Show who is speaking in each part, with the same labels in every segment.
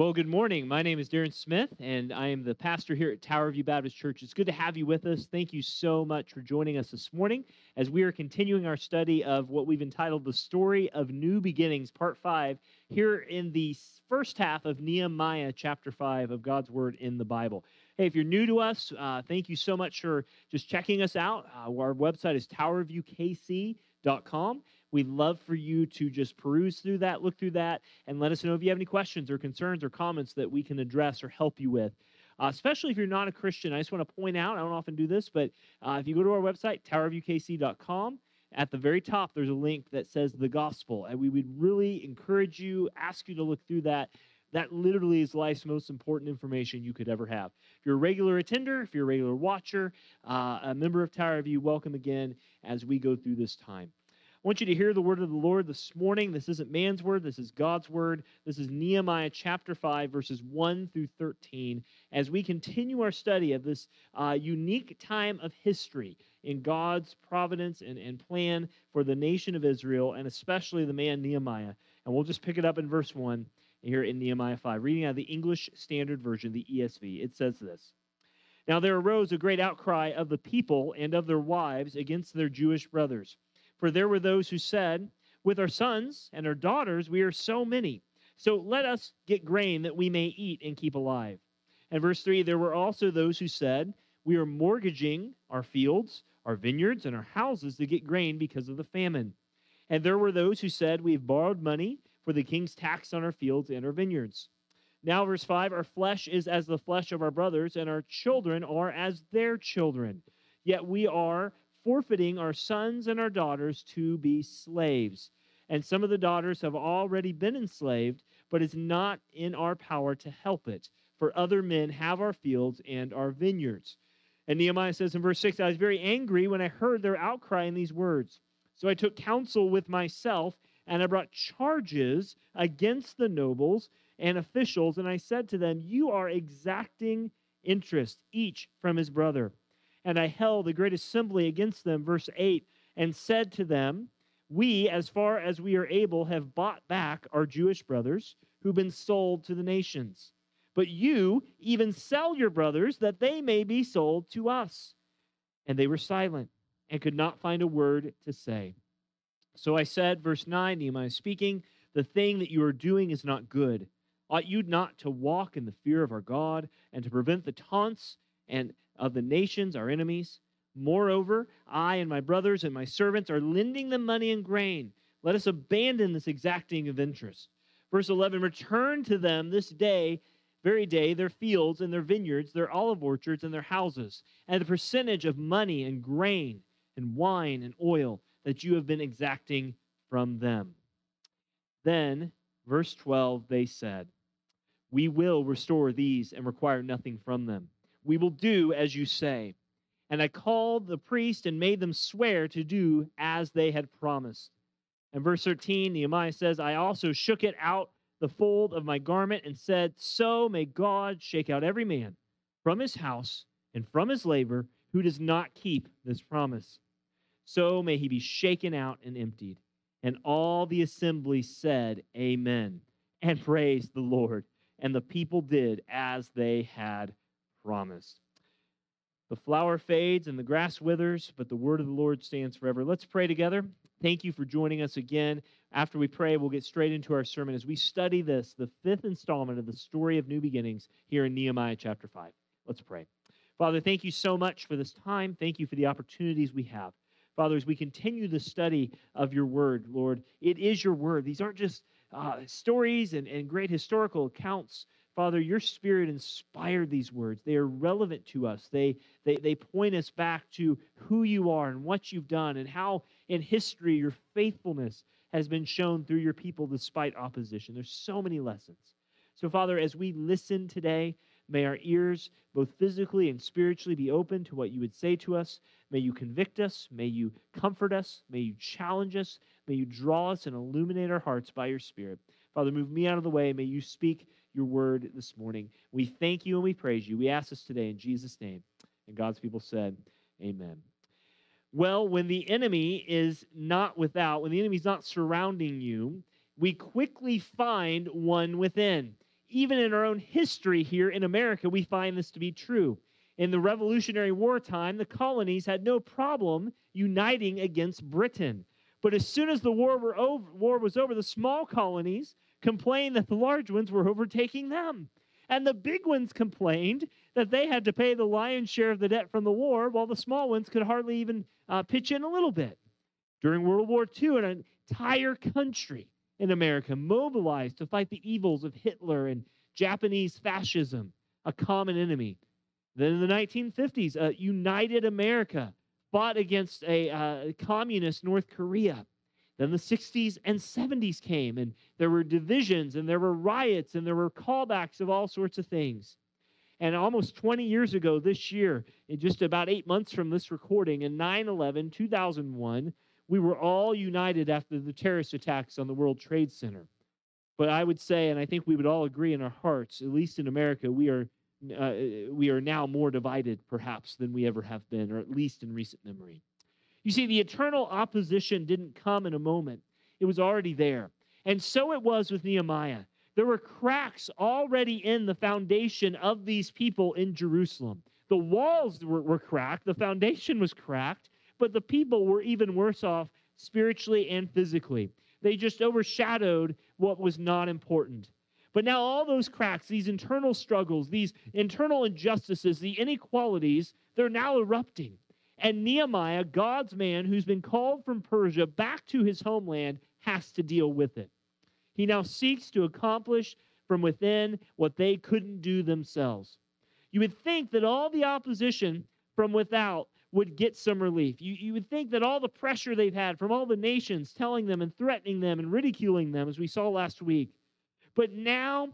Speaker 1: Well, good morning. My name is Darren Smith, and I am the pastor here at Tower View Baptist Church. It's good to have you with us. Thank you so much for joining us this morning as we are continuing our study of what we've entitled The Story of New Beginnings, Part 5, here in the first half of Nehemiah chapter 5 of God's Word in the Bible. Hey, if you're new to us, uh, thank you so much for just checking us out. Uh, our website is towerviewkc.com. We'd love for you to just peruse through that, look through that, and let us know if you have any questions or concerns or comments that we can address or help you with. Uh, especially if you're not a Christian, I just want to point out, I don't often do this, but uh, if you go to our website, towerviewkc.com, at the very top, there's a link that says the gospel. And we would really encourage you, ask you to look through that. That literally is life's most important information you could ever have. If you're a regular attender, if you're a regular watcher, uh, a member of Tower View, welcome again as we go through this time. I want you to hear the word of the Lord this morning. This isn't man's word, this is God's word. This is Nehemiah chapter 5, verses 1 through 13, as we continue our study of this uh, unique time of history in God's providence and, and plan for the nation of Israel, and especially the man Nehemiah. And we'll just pick it up in verse 1 here in Nehemiah 5, reading out of the English Standard Version, the ESV. It says this. Now there arose a great outcry of the people and of their wives against their Jewish brothers for there were those who said, With our sons and our daughters we are so many. So let us get grain that we may eat and keep alive. And verse 3 There were also those who said, We are mortgaging our fields, our vineyards, and our houses to get grain because of the famine. And there were those who said, We've borrowed money for the king's tax on our fields and our vineyards. Now, verse 5 Our flesh is as the flesh of our brothers, and our children are as their children. Yet we are forfeiting our sons and our daughters to be slaves. And some of the daughters have already been enslaved, but it's not in our power to help it, for other men have our fields and our vineyards. And Nehemiah says in verse 6 I was very angry when I heard their outcry in these words. So I took counsel with myself, and I brought charges against the nobles and officials, and I said to them, You are exacting interest, each from his brother and I held a great assembly against them, verse 8, and said to them, We, as far as we are able, have bought back our Jewish brothers who've been sold to the nations. But you even sell your brothers that they may be sold to us. And they were silent and could not find a word to say. So I said, verse 9, Nehemiah speaking, The thing that you are doing is not good. Ought you not to walk in the fear of our God and to prevent the taunts and of the nations, our enemies. Moreover, I and my brothers and my servants are lending them money and grain. Let us abandon this exacting of interest. Verse 11 Return to them this day, very day, their fields and their vineyards, their olive orchards and their houses, and the percentage of money and grain and wine and oil that you have been exacting from them. Then, verse 12, they said, We will restore these and require nothing from them. We will do as you say. And I called the priest and made them swear to do as they had promised. And verse 13, Nehemiah says, I also shook it out the fold of my garment and said, So may God shake out every man from his house and from his labor who does not keep this promise. So may he be shaken out and emptied. And all the assembly said, Amen, and praised the Lord. And the people did as they had promised. The flower fades and the grass withers, but the word of the Lord stands forever. Let's pray together. Thank you for joining us again. After we pray, we'll get straight into our sermon as we study this, the fifth installment of the story of new beginnings here in Nehemiah chapter 5. Let's pray. Father, thank you so much for this time. Thank you for the opportunities we have. Father, as we continue the study of your word, Lord, it is your word. These aren't just uh, stories and, and great historical accounts, Father, your spirit inspired these words. They are relevant to us. They, they, they point us back to who you are and what you've done and how in history your faithfulness has been shown through your people despite opposition. There's so many lessons. So, Father, as we listen today, may our ears, both physically and spiritually, be open to what you would say to us. May you convict us. May you comfort us. May you challenge us. May you draw us and illuminate our hearts by your Spirit. Father, move me out of the way. May you speak your word this morning. We thank you and we praise you. We ask this today in Jesus' name. And God's people said, Amen. Well, when the enemy is not without, when the enemy's not surrounding you, we quickly find one within. Even in our own history here in America, we find this to be true. In the Revolutionary War time, the colonies had no problem uniting against Britain. But as soon as the war, over, war was over, the small colonies complained that the large ones were overtaking them. And the big ones complained that they had to pay the lion's share of the debt from the war, while the small ones could hardly even uh, pitch in a little bit. During World War II, an entire country in America mobilized to fight the evils of Hitler and Japanese fascism, a common enemy. Then in the 1950s, a united America fought against a uh, communist North Korea. Then the 60s and 70s came, and there were divisions, and there were riots, and there were callbacks of all sorts of things. And almost 20 years ago this year, in just about eight months from this recording, in 9 11, 2001, we were all united after the terrorist attacks on the World Trade Center. But I would say, and I think we would all agree in our hearts, at least in America, we are uh, we are now more divided, perhaps, than we ever have been, or at least in recent memory. You see, the eternal opposition didn't come in a moment, it was already there. And so it was with Nehemiah. There were cracks already in the foundation of these people in Jerusalem. The walls were, were cracked, the foundation was cracked, but the people were even worse off spiritually and physically. They just overshadowed what was not important. But now, all those cracks, these internal struggles, these internal injustices, the inequalities, they're now erupting. And Nehemiah, God's man who's been called from Persia back to his homeland, has to deal with it. He now seeks to accomplish from within what they couldn't do themselves. You would think that all the opposition from without would get some relief. You, you would think that all the pressure they've had from all the nations telling them and threatening them and ridiculing them, as we saw last week. But now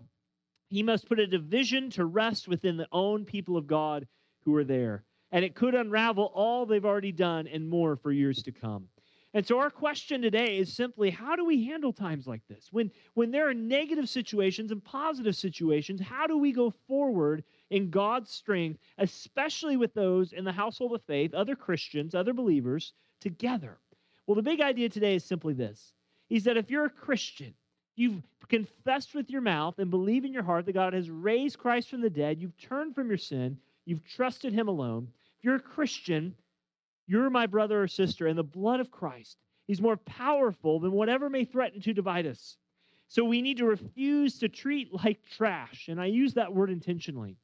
Speaker 1: he must put a division to rest within the own people of God who are there and it could unravel all they've already done and more for years to come. And so our question today is simply how do we handle times like this? When when there are negative situations and positive situations, how do we go forward in God's strength, especially with those in the household of faith, other Christians, other believers together? Well, the big idea today is simply this. Is that if you're a Christian, you've confessed with your mouth and believe in your heart that God has raised Christ from the dead, you've turned from your sin, You've trusted him alone. If you're a Christian, you're my brother or sister, and the blood of Christ is more powerful than whatever may threaten to divide us. So we need to refuse to treat like trash, and I use that word intentionally,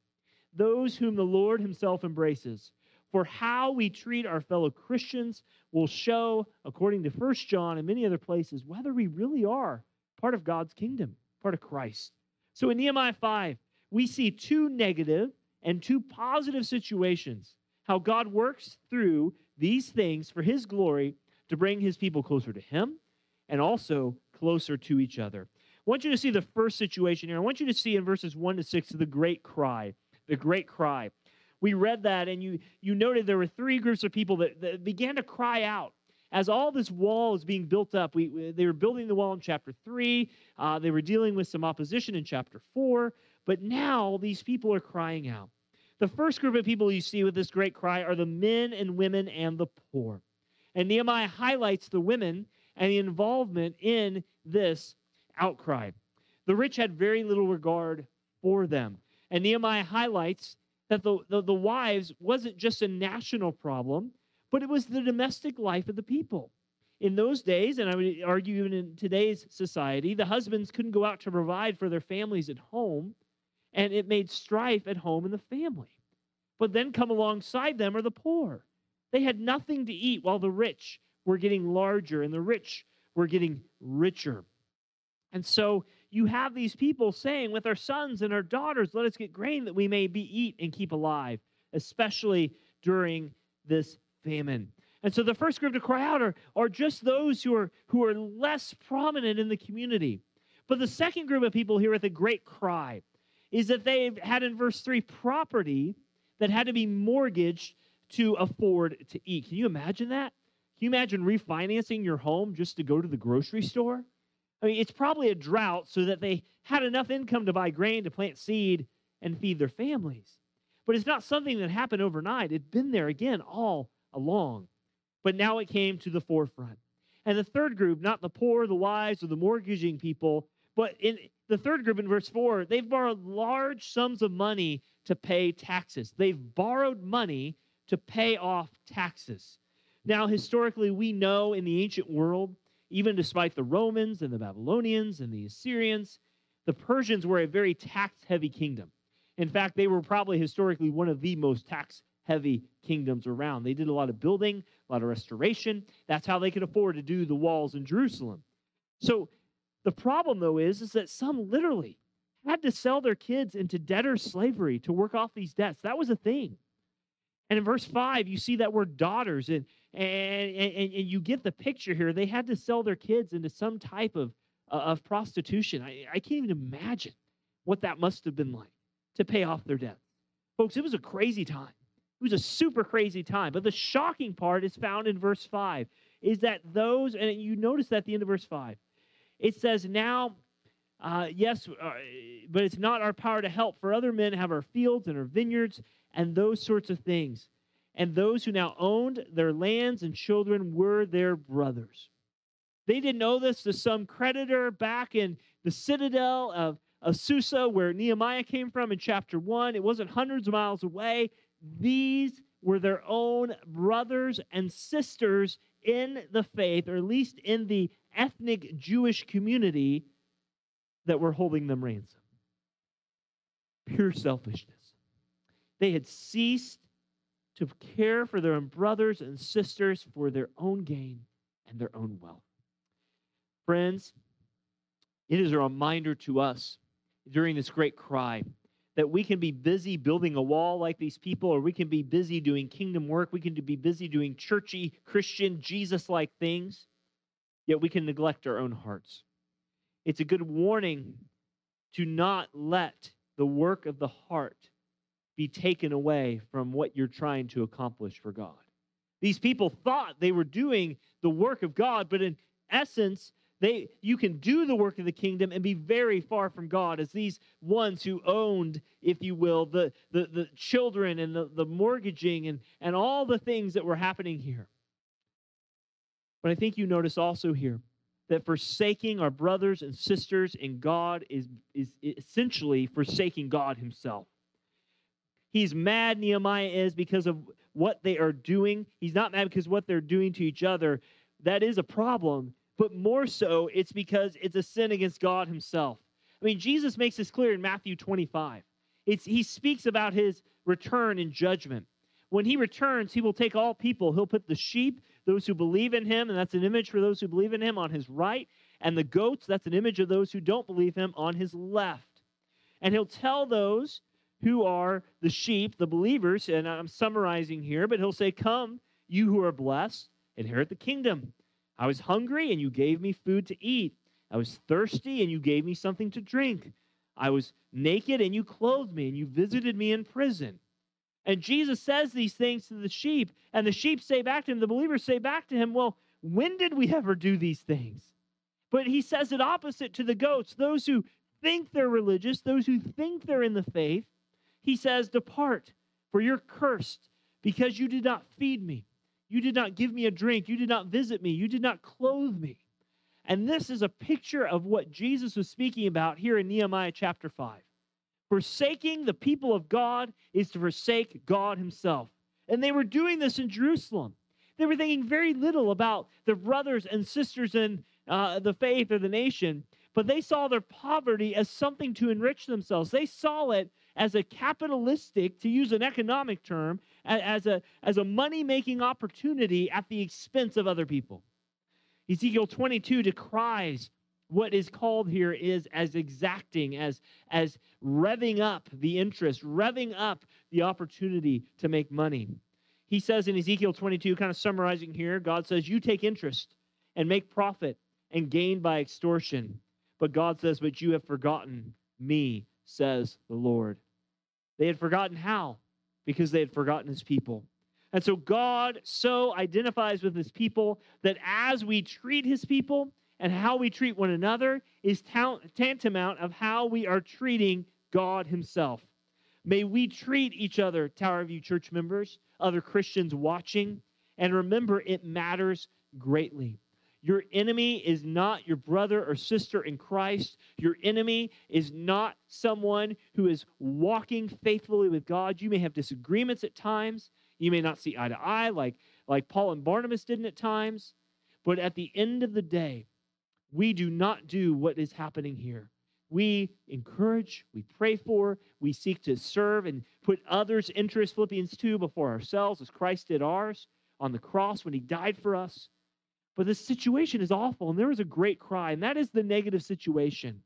Speaker 1: those whom the Lord himself embraces. For how we treat our fellow Christians will show, according to First John and many other places, whether we really are part of God's kingdom, part of Christ. So in Nehemiah 5, we see two negative and two positive situations how God works through these things for his glory to bring his people closer to him and also closer to each other. I want you to see the first situation here. I want you to see in verses 1 to 6 the great cry. The great cry. We read that, and you, you noted there were three groups of people that, that began to cry out as all this wall is being built up. We, they were building the wall in chapter 3, uh, they were dealing with some opposition in chapter 4. But now these people are crying out. The first group of people you see with this great cry are the men and women and the poor. And Nehemiah highlights the women and the involvement in this outcry. The rich had very little regard for them. And Nehemiah highlights that the, the, the wives wasn't just a national problem, but it was the domestic life of the people. In those days, and I would argue even in today's society, the husbands couldn't go out to provide for their families at home and it made strife at home in the family. But then come alongside them are the poor. They had nothing to eat while the rich were getting larger and the rich were getting richer. And so you have these people saying, with our sons and our daughters, let us get grain that we may be eat and keep alive, especially during this famine. And so the first group to cry out are, are just those who are, who are less prominent in the community. But the second group of people here with a great cry is that they had in verse 3 property that had to be mortgaged to afford to eat. Can you imagine that? Can you imagine refinancing your home just to go to the grocery store? I mean, it's probably a drought so that they had enough income to buy grain, to plant seed, and feed their families. But it's not something that happened overnight. It'd been there again all along. But now it came to the forefront. And the third group, not the poor, the wise, or the mortgaging people, but in the third group in verse 4, they've borrowed large sums of money to pay taxes. They've borrowed money to pay off taxes. Now, historically, we know in the ancient world, even despite the Romans and the Babylonians and the Assyrians, the Persians were a very tax heavy kingdom. In fact, they were probably historically one of the most tax heavy kingdoms around. They did a lot of building, a lot of restoration. That's how they could afford to do the walls in Jerusalem. So the problem, though, is, is that some literally had to sell their kids into debtor slavery to work off these debts. That was a thing. And in verse 5, you see that word daughters, and, and, and, and you get the picture here. They had to sell their kids into some type of, uh, of prostitution. I, I can't even imagine what that must have been like to pay off their debts. Folks, it was a crazy time. It was a super crazy time. But the shocking part is found in verse 5 is that those, and you notice that at the end of verse 5, it says, Now, uh, yes, uh, but it's not our power to help, for other men have our fields and our vineyards and those sorts of things. And those who now owned their lands and children were their brothers. They didn't know this to some creditor back in the citadel of, of Susa, where Nehemiah came from in chapter 1. It wasn't hundreds of miles away. These were their own brothers and sisters in the faith, or at least in the ethnic Jewish community that were holding them ransom. Pure selfishness. They had ceased to care for their own brothers and sisters for their own gain and their own wealth. Friends, it is a reminder to us during this great cry that we can be busy building a wall like these people, or we can be busy doing kingdom work. We can be busy doing churchy, Christian, Jesus like things yet we can neglect our own hearts. It's a good warning to not let the work of the heart be taken away from what you're trying to accomplish for God. These people thought they were doing the work of God, but in essence, they you can do the work of the kingdom and be very far from God as these ones who owned, if you will, the the, the children and the, the mortgaging and, and all the things that were happening here. But I think you notice also here that forsaking our brothers and sisters in God is, is essentially forsaking God Himself. He's mad, Nehemiah is, because of what they are doing. He's not mad because what they're doing to each other. That is a problem. But more so, it's because it's a sin against God Himself. I mean, Jesus makes this clear in Matthew 25. It's, he speaks about his return in judgment. When he returns, he will take all people. He'll put the sheep those who believe in him, and that's an image for those who believe in him on his right, and the goats, that's an image of those who don't believe him on his left. And he'll tell those who are the sheep, the believers, and I'm summarizing here, but he'll say, Come, you who are blessed, inherit the kingdom. I was hungry, and you gave me food to eat. I was thirsty, and you gave me something to drink. I was naked, and you clothed me, and you visited me in prison. And Jesus says these things to the sheep, and the sheep say back to him, the believers say back to him, Well, when did we ever do these things? But he says it opposite to the goats, those who think they're religious, those who think they're in the faith. He says, Depart, for you're cursed, because you did not feed me. You did not give me a drink. You did not visit me. You did not clothe me. And this is a picture of what Jesus was speaking about here in Nehemiah chapter 5. Forsaking the people of God is to forsake God Himself. And they were doing this in Jerusalem. They were thinking very little about their brothers and sisters in uh, the faith or the nation, but they saw their poverty as something to enrich themselves. They saw it as a capitalistic, to use an economic term, as a, as a money making opportunity at the expense of other people. Ezekiel 22 decries what is called here is as exacting as as revving up the interest revving up the opportunity to make money He says in Ezekiel 22, kind of summarizing here, God says, You take interest and make profit and gain by extortion. But God says, But you have forgotten me, says the Lord. They had forgotten how? Because they had forgotten his people. And so God so identifies with his people that as we treat his people and how we treat one another is tantamount of how we are treating God himself. May we treat each other, Tower View church members, other Christians watching, and remember it matters greatly. Your enemy is not your brother or sister in Christ. Your enemy is not someone who is walking faithfully with God. You may have disagreements at times. You may not see eye to eye like, like Paul and Barnabas didn't at times. But at the end of the day, we do not do what is happening here. We encourage, we pray for, we seek to serve and put others' interests, Philippians 2, before ourselves as Christ did ours on the cross when he died for us. But the situation is awful, and there is a great cry, and that is the negative situation.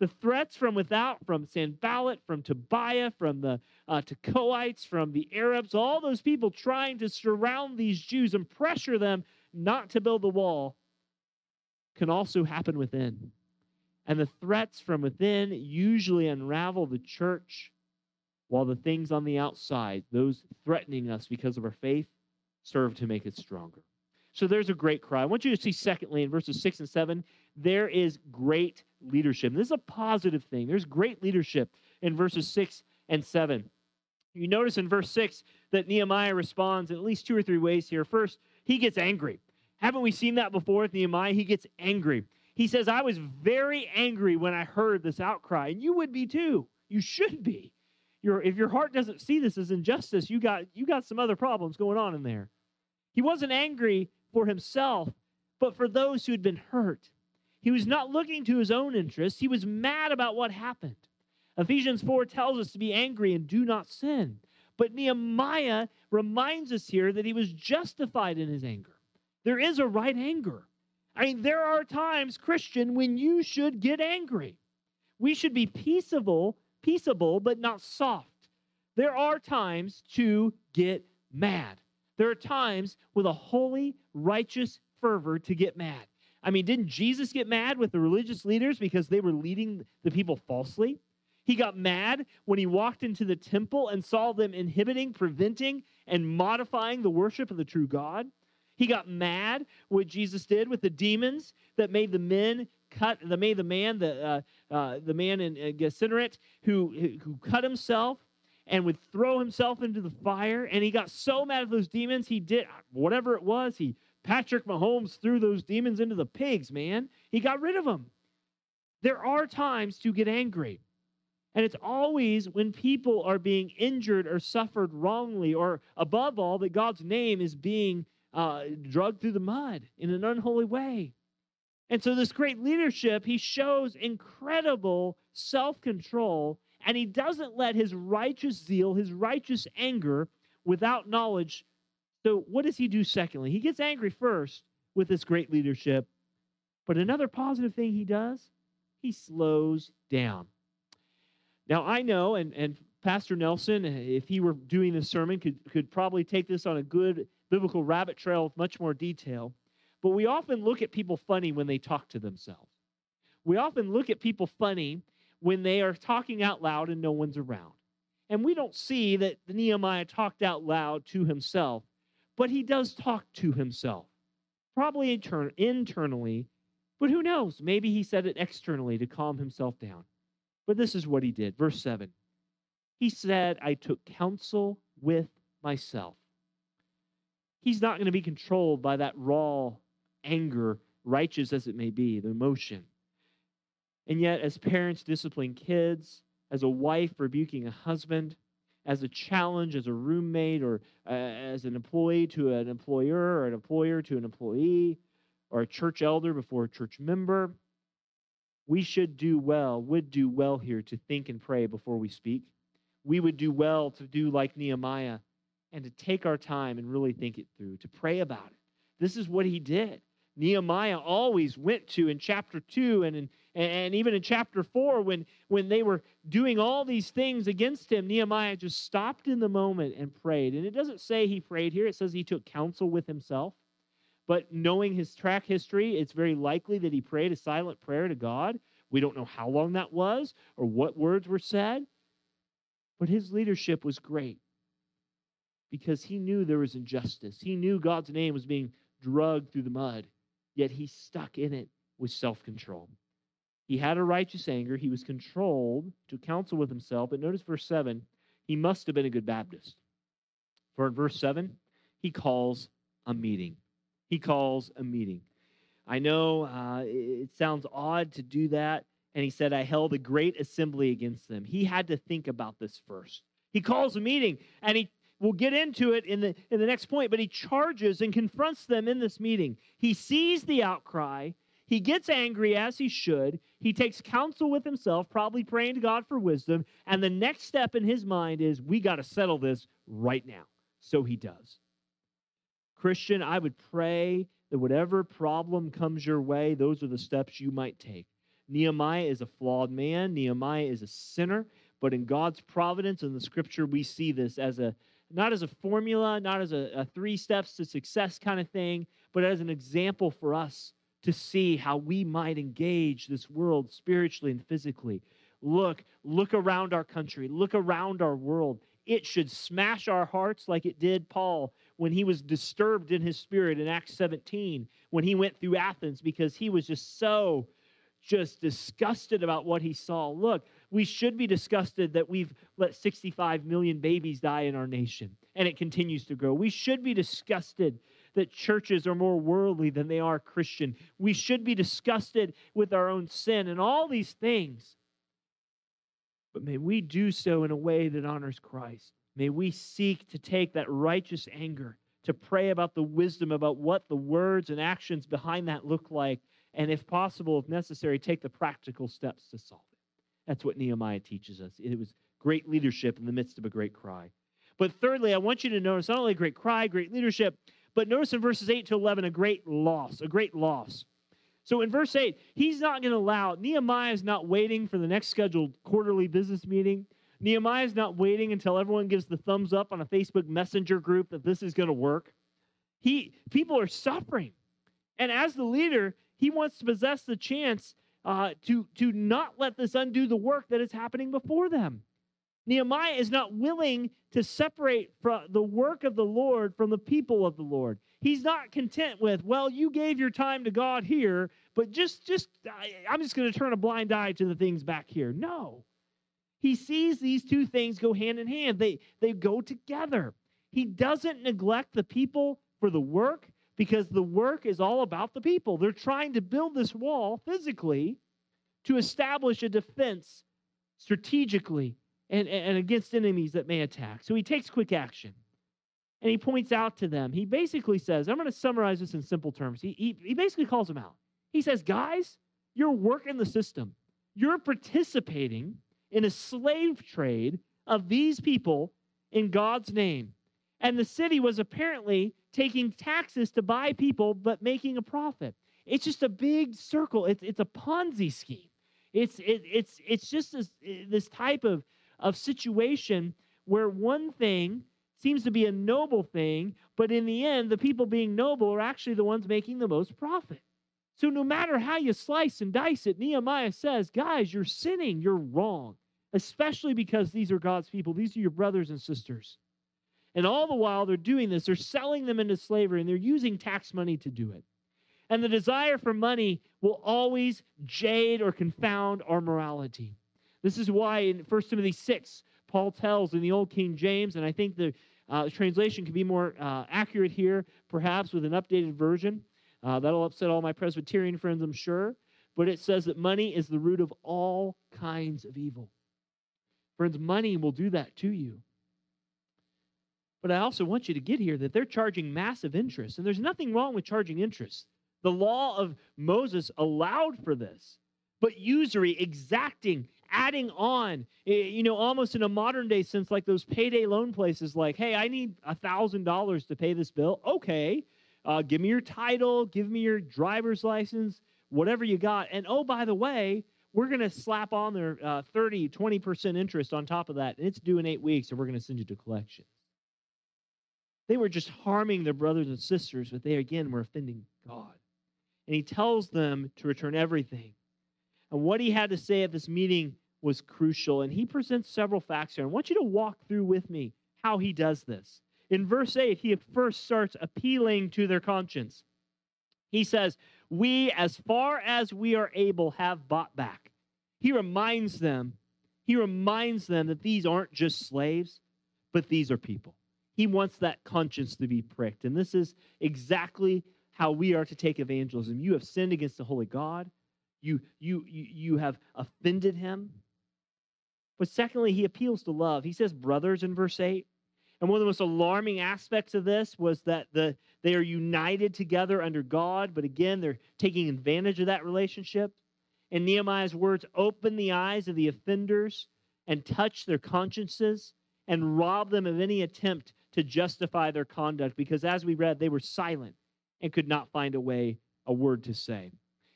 Speaker 1: The threats from without, from Sanballat, from Tobiah, from the uh, Tekoites, from the Arabs, all those people trying to surround these Jews and pressure them not to build the wall, can also happen within. And the threats from within usually unravel the church, while the things on the outside, those threatening us because of our faith, serve to make it stronger. So there's a great cry. I want you to see, secondly, in verses 6 and 7, there is great leadership. This is a positive thing. There's great leadership in verses 6 and 7. You notice in verse 6 that Nehemiah responds in at least two or three ways here. First, he gets angry. Haven't we seen that before with Nehemiah? He gets angry. He says, I was very angry when I heard this outcry, and you would be too. You should be. If your heart doesn't see this as injustice, you got, you got some other problems going on in there. He wasn't angry for himself, but for those who had been hurt. He was not looking to his own interests, he was mad about what happened. Ephesians 4 tells us to be angry and do not sin. But Nehemiah reminds us here that he was justified in his anger. There is a right anger. I mean, there are times, Christian, when you should get angry. We should be peaceable, peaceable, but not soft. There are times to get mad. There are times with a holy, righteous fervor to get mad. I mean, didn't Jesus get mad with the religious leaders because they were leading the people falsely? He got mad when he walked into the temple and saw them inhibiting, preventing, and modifying the worship of the true God. He got mad what Jesus did with the demons that made the men cut, that made the man, the uh, uh, the man in uh, Gennesaret who who cut himself and would throw himself into the fire. And he got so mad at those demons, he did whatever it was. He Patrick Mahomes threw those demons into the pigs, man. He got rid of them. There are times to get angry. And it's always when people are being injured or suffered wrongly, or above all, that God's name is being uh, drugged through the mud in an unholy way. And so, this great leadership, he shows incredible self control and he doesn't let his righteous zeal, his righteous anger, without knowledge. So, what does he do secondly? He gets angry first with this great leadership. But another positive thing he does, he slows down. Now, I know, and, and Pastor Nelson, if he were doing this sermon, could, could probably take this on a good biblical rabbit trail with much more detail. But we often look at people funny when they talk to themselves. We often look at people funny when they are talking out loud and no one's around. And we don't see that Nehemiah talked out loud to himself, but he does talk to himself, probably intern- internally, but who knows? Maybe he said it externally to calm himself down. But this is what he did. Verse 7 He said, I took counsel with myself. He's not going to be controlled by that raw anger, righteous as it may be, the emotion. And yet, as parents discipline kids, as a wife rebuking a husband, as a challenge, as a roommate, or uh, as an employee to an employer, or an employer to an employee, or a church elder before a church member, we should do well, would do well here to think and pray before we speak. We would do well to do like Nehemiah and to take our time and really think it through, to pray about it. This is what he did. Nehemiah always went to in chapter 2 and in, and even in chapter 4 when when they were doing all these things against him Nehemiah just stopped in the moment and prayed. And it doesn't say he prayed here. It says he took counsel with himself. But knowing his track history it's very likely that he prayed a silent prayer to God. We don't know how long that was or what words were said but his leadership was great because he knew there was injustice. He knew God's name was being drugged through the mud yet he stuck in it with self control. He had a righteous anger. He was controlled to counsel with himself. But notice verse 7 he must have been a good Baptist. For in verse 7, he calls a meeting. He calls a meeting. I know uh, it sounds odd to do that. And he said, I held a great assembly against them. He had to think about this first. He calls a meeting and he We'll get into it in the, in the next point, but he charges and confronts them in this meeting. He sees the outcry. He gets angry as he should. He takes counsel with himself, probably praying to God for wisdom. And the next step in his mind is, we got to settle this right now. So he does. Christian, I would pray that whatever problem comes your way, those are the steps you might take. Nehemiah is a flawed man, Nehemiah is a sinner, but in God's providence in the scripture, we see this as a not as a formula, not as a, a three steps to success kind of thing, but as an example for us to see how we might engage this world spiritually and physically. Look, look around our country, look around our world. It should smash our hearts like it did Paul when he was disturbed in his spirit in Acts 17, when he went through Athens because he was just so just disgusted about what he saw. Look, we should be disgusted that we've let 65 million babies die in our nation and it continues to grow. We should be disgusted that churches are more worldly than they are Christian. We should be disgusted with our own sin and all these things. But may we do so in a way that honors Christ. May we seek to take that righteous anger, to pray about the wisdom about what the words and actions behind that look like, and if possible, if necessary, take the practical steps to solve it. That's what Nehemiah teaches us. It was great leadership in the midst of a great cry. But thirdly, I want you to notice not only great cry, great leadership, but notice in verses 8 to 11 a great loss, a great loss. So in verse 8, he's not going to allow, Nehemiah is not waiting for the next scheduled quarterly business meeting. Nehemiah is not waiting until everyone gives the thumbs up on a Facebook Messenger group that this is going to work. He, people are suffering. And as the leader, he wants to possess the chance uh, to, to not let this undo the work that is happening before them. Nehemiah is not willing to separate from the work of the Lord from the people of the Lord. He's not content with, well, you gave your time to God here, but just just I'm just going to turn a blind eye to the things back here. No. He sees these two things go hand in hand. They they go together. He doesn't neglect the people for the work because the work is all about the people. They're trying to build this wall physically to establish a defense strategically and, and against enemies that may attack. So he takes quick action and he points out to them. He basically says, I'm going to summarize this in simple terms. He, he, he basically calls them out. He says, Guys, you're working the system, you're participating in a slave trade of these people in God's name. And the city was apparently taking taxes to buy people, but making a profit. It's just a big circle. It's, it's a Ponzi scheme. It's, it, it's, it's just this, this type of, of situation where one thing seems to be a noble thing, but in the end, the people being noble are actually the ones making the most profit. So no matter how you slice and dice it, Nehemiah says, guys, you're sinning, you're wrong, especially because these are God's people, these are your brothers and sisters. And all the while they're doing this, they're selling them into slavery and they're using tax money to do it. And the desire for money will always jade or confound our morality. This is why in 1 Timothy 6, Paul tells in the Old King James, and I think the uh, translation could be more uh, accurate here, perhaps with an updated version. Uh, that'll upset all my Presbyterian friends, I'm sure. But it says that money is the root of all kinds of evil. Friends, money will do that to you. But I also want you to get here that they're charging massive interest, and there's nothing wrong with charging interest. The law of Moses allowed for this, but usury, exacting, adding on, you know, almost in a modern day sense, like those payday loan places, like, hey, I need a $1,000 to pay this bill. Okay. Uh, give me your title, give me your driver's license, whatever you got. And oh, by the way, we're going to slap on their uh, 30, 20% interest on top of that. And it's due in eight weeks, and we're going to send you to collections. They were just harming their brothers and sisters, but they again were offending God. And he tells them to return everything. And what he had to say at this meeting was crucial. And he presents several facts here. I want you to walk through with me how he does this. In verse 8, he first starts appealing to their conscience. He says, We, as far as we are able, have bought back. He reminds them, he reminds them that these aren't just slaves, but these are people. He wants that conscience to be pricked. And this is exactly how we are to take evangelism. You have sinned against the holy God. You, you, you, you have offended him. But secondly, he appeals to love. He says brothers in verse 8. And one of the most alarming aspects of this was that the, they are united together under God, but again, they're taking advantage of that relationship. And Nehemiah's words open the eyes of the offenders and touch their consciences and rob them of any attempt to justify their conduct because, as we read, they were silent and could not find a way, a word to say.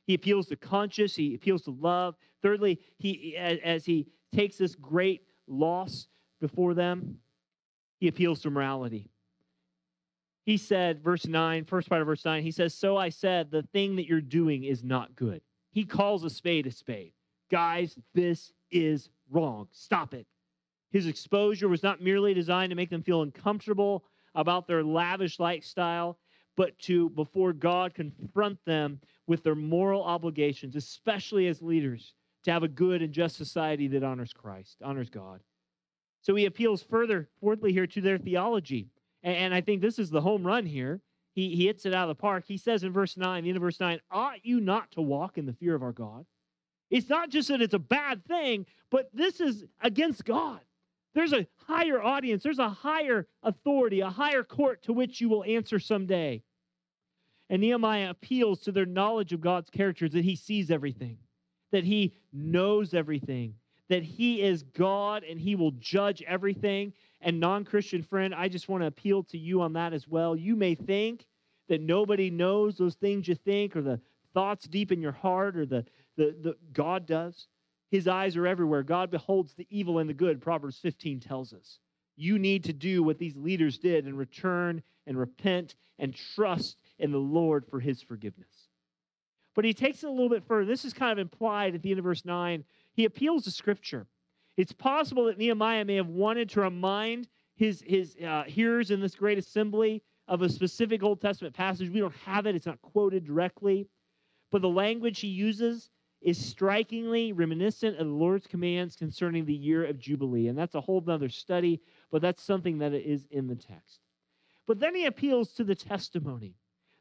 Speaker 1: He appeals to conscience, he appeals to love. Thirdly, he as he takes this great loss before them, he appeals to morality. He said, verse 9, first part of verse 9, he says, So I said, the thing that you're doing is not good. He calls a spade a spade. Guys, this is wrong. Stop it. His exposure was not merely designed to make them feel uncomfortable about their lavish lifestyle, but to, before God, confront them with their moral obligations, especially as leaders, to have a good and just society that honors Christ, honors God. So he appeals further, fourthly, here to their theology. And, I think this is the home run here. He, he hits it out of the park. He says in verse 9, the end of verse 9, ought you not to walk in the fear of our God? It's not just that it's a bad thing, but this is against God. There's a higher audience, there's a higher authority, a higher court to which you will answer someday. And Nehemiah appeals to their knowledge of God's characters that he sees everything, that he knows everything, that he is God and he will judge everything. And non Christian friend, I just want to appeal to you on that as well. You may think that nobody knows those things you think or the thoughts deep in your heart or the, the, the God does. His eyes are everywhere. God beholds the evil and the good, Proverbs 15 tells us. You need to do what these leaders did and return and repent and trust in the Lord for his forgiveness. But he takes it a little bit further. This is kind of implied at the end of verse 9. He appeals to Scripture. It's possible that Nehemiah may have wanted to remind his, his uh, hearers in this great assembly of a specific Old Testament passage. We don't have it, it's not quoted directly. But the language he uses is strikingly reminiscent of the Lord's commands concerning the year of Jubilee. And that's a whole other study, but that's something that is in the text. But then he appeals to the testimony.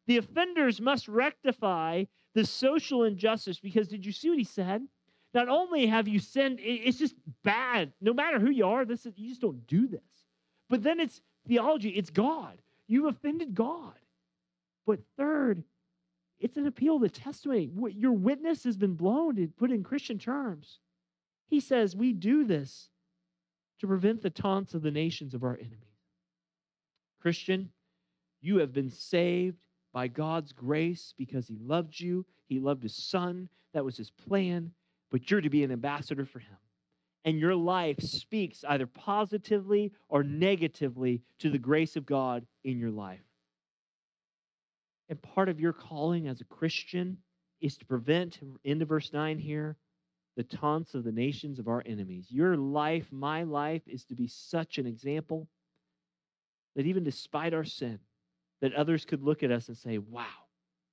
Speaker 1: The offenders must rectify the social injustice because did you see what he said? Not only have you sinned, it's just bad. No matter who you are, this is, you just don't do this. But then it's theology, it's God. You've offended God. But third, it's an appeal to testimony. Your witness has been blown, to put in Christian terms. He says, We do this to prevent the taunts of the nations of our enemies. Christian, you have been saved by God's grace because He loved you. He loved His Son. That was His plan. But you're to be an ambassador for Him. And your life speaks either positively or negatively to the grace of God in your life. And part of your calling as a Christian is to prevent, into verse 9 here, the taunts of the nations of our enemies. Your life, my life, is to be such an example that even despite our sin, that others could look at us and say, wow,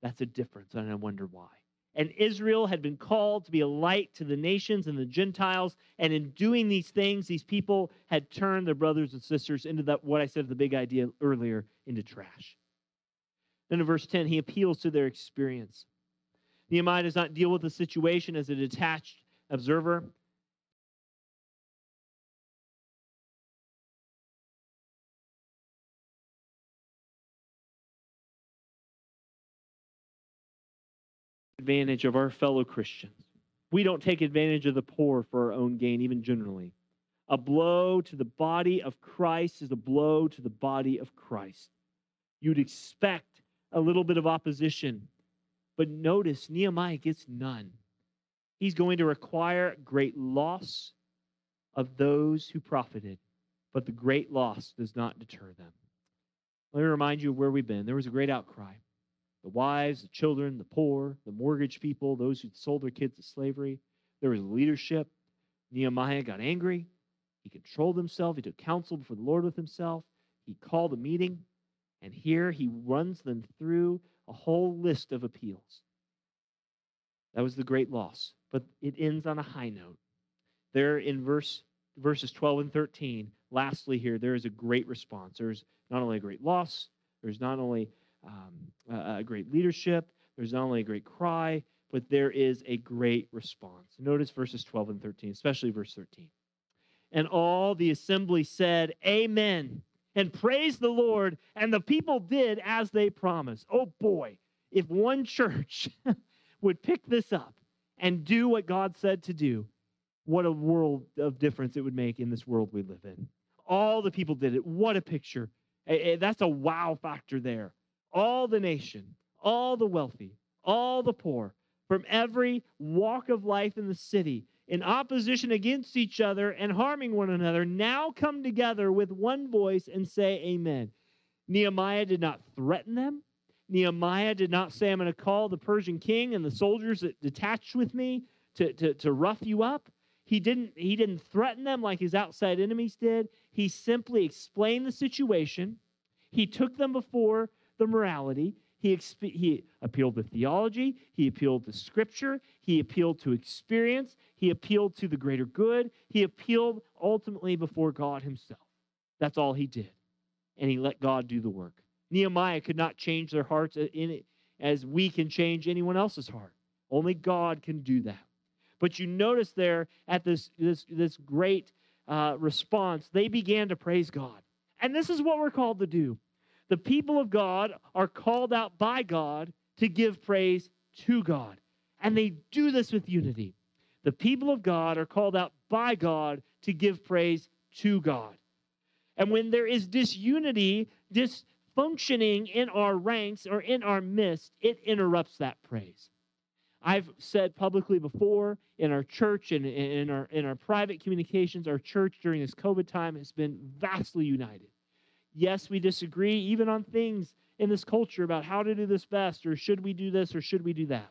Speaker 1: that's a difference, and I wonder why. And Israel had been called to be a light to the nations and the Gentiles. And in doing these things, these people had turned their brothers and sisters into that, what I said the big idea earlier, into trash. Then in verse 10, he appeals to their experience. Nehemiah does not deal with the situation as a detached observer. Advantage of our fellow Christians. We don't take advantage of the poor for our own gain, even generally. A blow to the body of Christ is a blow to the body of Christ. You'd expect a little bit of opposition. But notice Nehemiah gets none. He's going to require great loss of those who profited, but the great loss does not deter them. Let me remind you of where we've been. There was a great outcry. The wives, the children, the poor, the mortgage people, those who sold their kids to slavery. There was leadership. Nehemiah got angry. He controlled himself. He took counsel before the Lord with himself. He called a meeting. And here he runs them through a whole list of appeals. That was the great loss. But it ends on a high note. There in verse verses 12 and 13, lastly here, there is a great response. There's not only a great loss, there's not only um, a, a great leadership, there's not only a great cry, but there is a great response. Notice verses 12 and 13, especially verse 13. And all the assembly said, Amen, and praised the Lord, and the people did as they promised. Oh boy, if one church would pick this up and do what God said to do, what a world of difference it would make in this world we live in. All the people did it. What a picture. Eh, eh, that's a wow factor there. All the nation, all the wealthy, all the poor, from every walk of life in the city, in opposition against each other and harming one another, now come together with one voice and say, Amen. Nehemiah did not threaten them. Nehemiah did not say, I'm going to call the Persian king and the soldiers that detached with me to, to, to rough you up. He didn't, he didn't threaten them like his outside enemies did. He simply explained the situation. He took them before the morality. He, exp- he appealed to theology. He appealed to scripture. He appealed to experience. He appealed to the greater good. He appealed ultimately before God himself. That's all he did. And he let God do the work. Nehemiah could not change their hearts it as we can change anyone else's heart. Only God can do that. But you notice there at this, this, this great uh, response, they began to praise God. And this is what we're called to do. The people of God are called out by God to give praise to God. And they do this with unity. The people of God are called out by God to give praise to God. And when there is disunity, dysfunctioning in our ranks or in our midst, it interrupts that praise. I've said publicly before in our church and in our in our private communications, our church during this COVID time has been vastly united. Yes, we disagree even on things in this culture about how to do this best, or should we do this, or should we do that.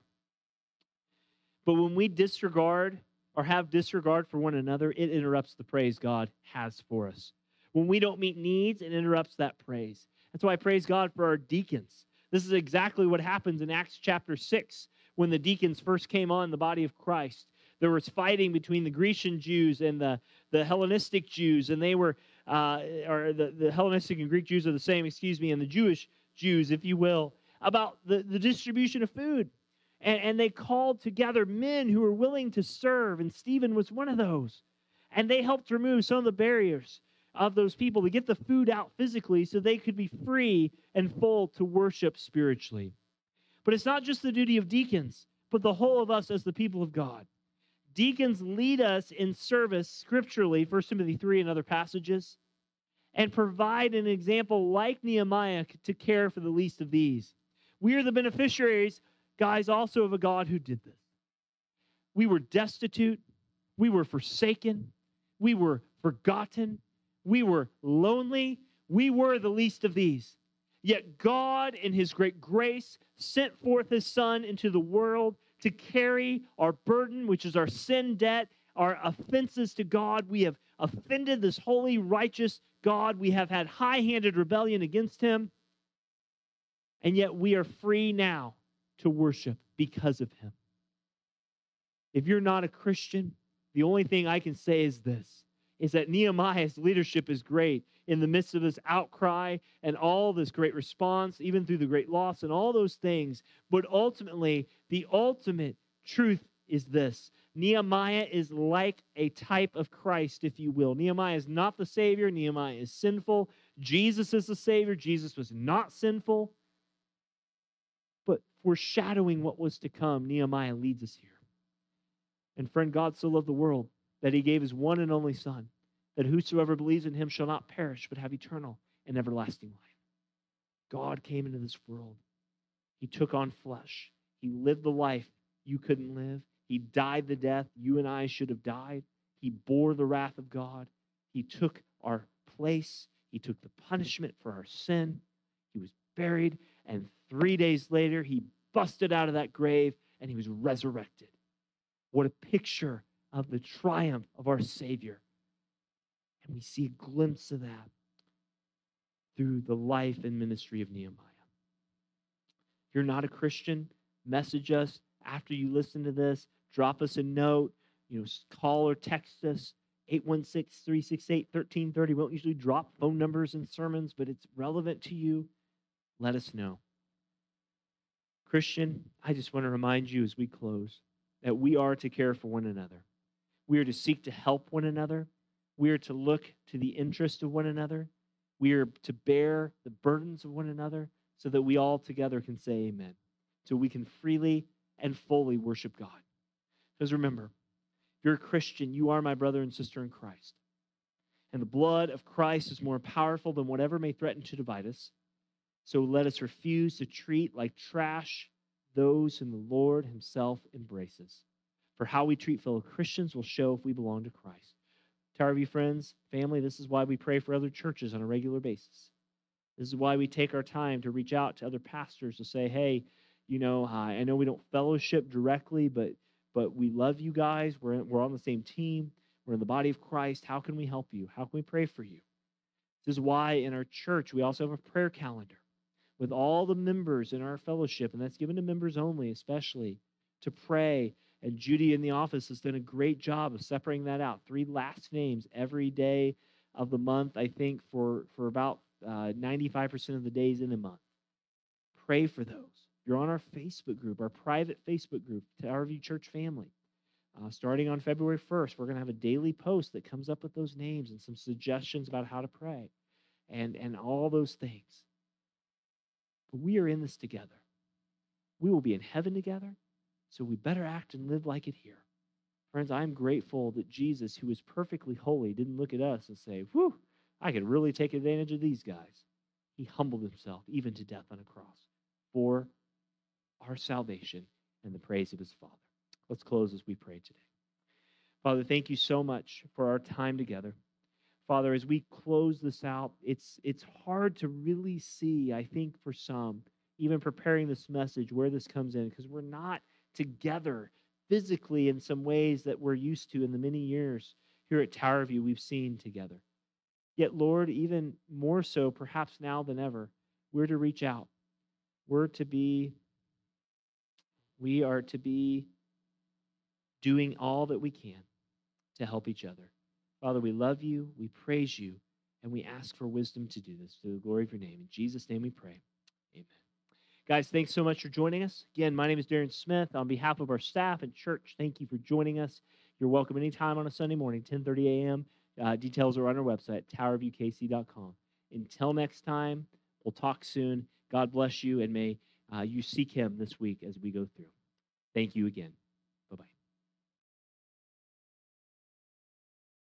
Speaker 1: But when we disregard or have disregard for one another, it interrupts the praise God has for us. When we don't meet needs, it interrupts that praise. That's why I praise God for our deacons. This is exactly what happens in Acts chapter 6 when the deacons first came on the body of Christ. There was fighting between the Grecian Jews and the, the Hellenistic Jews, and they were uh, or the, the Hellenistic and Greek Jews are the same, excuse me, and the Jewish Jews, if you will, about the, the distribution of food. And, and they called together men who were willing to serve, and Stephen was one of those. And they helped remove some of the barriers of those people to get the food out physically so they could be free and full to worship spiritually. But it's not just the duty of deacons, but the whole of us as the people of God. Deacons lead us in service scripturally, 1 Timothy 3 and other passages, and provide an example like Nehemiah to care for the least of these. We are the beneficiaries, guys, also of a God who did this. We were destitute, we were forsaken, we were forgotten, we were lonely, we were the least of these. Yet God, in His great grace, sent forth His Son into the world to carry our burden, which is our sin debt, our offenses to God. We have offended this holy, righteous God. We have had high handed rebellion against him. And yet we are free now to worship because of him. If you're not a Christian, the only thing I can say is this is that Nehemiah's leadership is great in the midst of this outcry and all this great response, even through the great loss and all those things. But ultimately, the ultimate truth is this Nehemiah is like a type of Christ, if you will. Nehemiah is not the Savior, Nehemiah is sinful. Jesus is the Savior, Jesus was not sinful. But foreshadowing what was to come, Nehemiah leads us here. And friend, God so loved the world that he gave his one and only Son, that whosoever believes in him shall not perish, but have eternal and everlasting life. God came into this world He took on flesh. He lived the life you couldn't live. He died the death you and I should have died. He bore the wrath of God. He took our place. He took the punishment for our sin. He was buried. And three days later, he busted out of that grave and he was resurrected. What a picture of the triumph of our Savior. And we see a glimpse of that through the life and ministry of Nehemiah. If you're not a Christian, message us after you listen to this. Drop us a note. You know, call or text us 816 368 1330. We don't usually drop phone numbers in sermons, but it's relevant to you. Let us know. Christian, I just want to remind you as we close that we are to care for one another. We are to seek to help one another. We are to look to the interest of one another. We are to bear the burdens of one another so that we all together can say amen. So we can freely and fully worship God. Because remember, if you're a Christian, you are my brother and sister in Christ. And the blood of Christ is more powerful than whatever may threaten to divide us. So let us refuse to treat like trash those whom the Lord Himself embraces. For how we treat fellow Christians will show if we belong to Christ. Tower View friends, family, this is why we pray for other churches on a regular basis. This is why we take our time to reach out to other pastors to say, hey, you know, I know we don't fellowship directly, but but we love you guys. We're, we're on the same team. We're in the body of Christ. How can we help you? How can we pray for you? This is why in our church we also have a prayer calendar with all the members in our fellowship, and that's given to members only, especially to pray. And Judy in the office has done a great job of separating that out. Three last names every day of the month, I think, for, for about uh, 95% of the days in a month. Pray for those. You're on our Facebook group, our private Facebook group, Tower View Church Family. Uh, starting on February 1st, we're going to have a daily post that comes up with those names and some suggestions about how to pray and, and all those things. But we are in this together. We will be in heaven together, so we better act and live like it here. Friends, I'm grateful that Jesus, who is perfectly holy, didn't look at us and say, Whew, I could really take advantage of these guys. He humbled himself even to death on a cross for our salvation and the praise of his Father. Let's close as we pray today. Father, thank you so much for our time together. Father, as we close this out, it's it's hard to really see, I think for some, even preparing this message where this comes in because we're not together physically in some ways that we're used to in the many years here at Tower View we've seen together. Yet, Lord, even more so perhaps now than ever, we're to reach out. We're to be we are to be doing all that we can to help each other. Father, we love you, we praise you, and we ask for wisdom to do this to the glory of your name. In Jesus' name we pray. Guys, thanks so much for joining us. Again, my name is Darren Smith. On behalf of our staff and church, thank you for joining us. You're welcome anytime on a Sunday morning, 10:30 a.m. Uh, details are on our website, towerviewkc.com. Until next time, we'll talk soon. God bless you, and may uh, you seek him this week as we go through. Thank you again.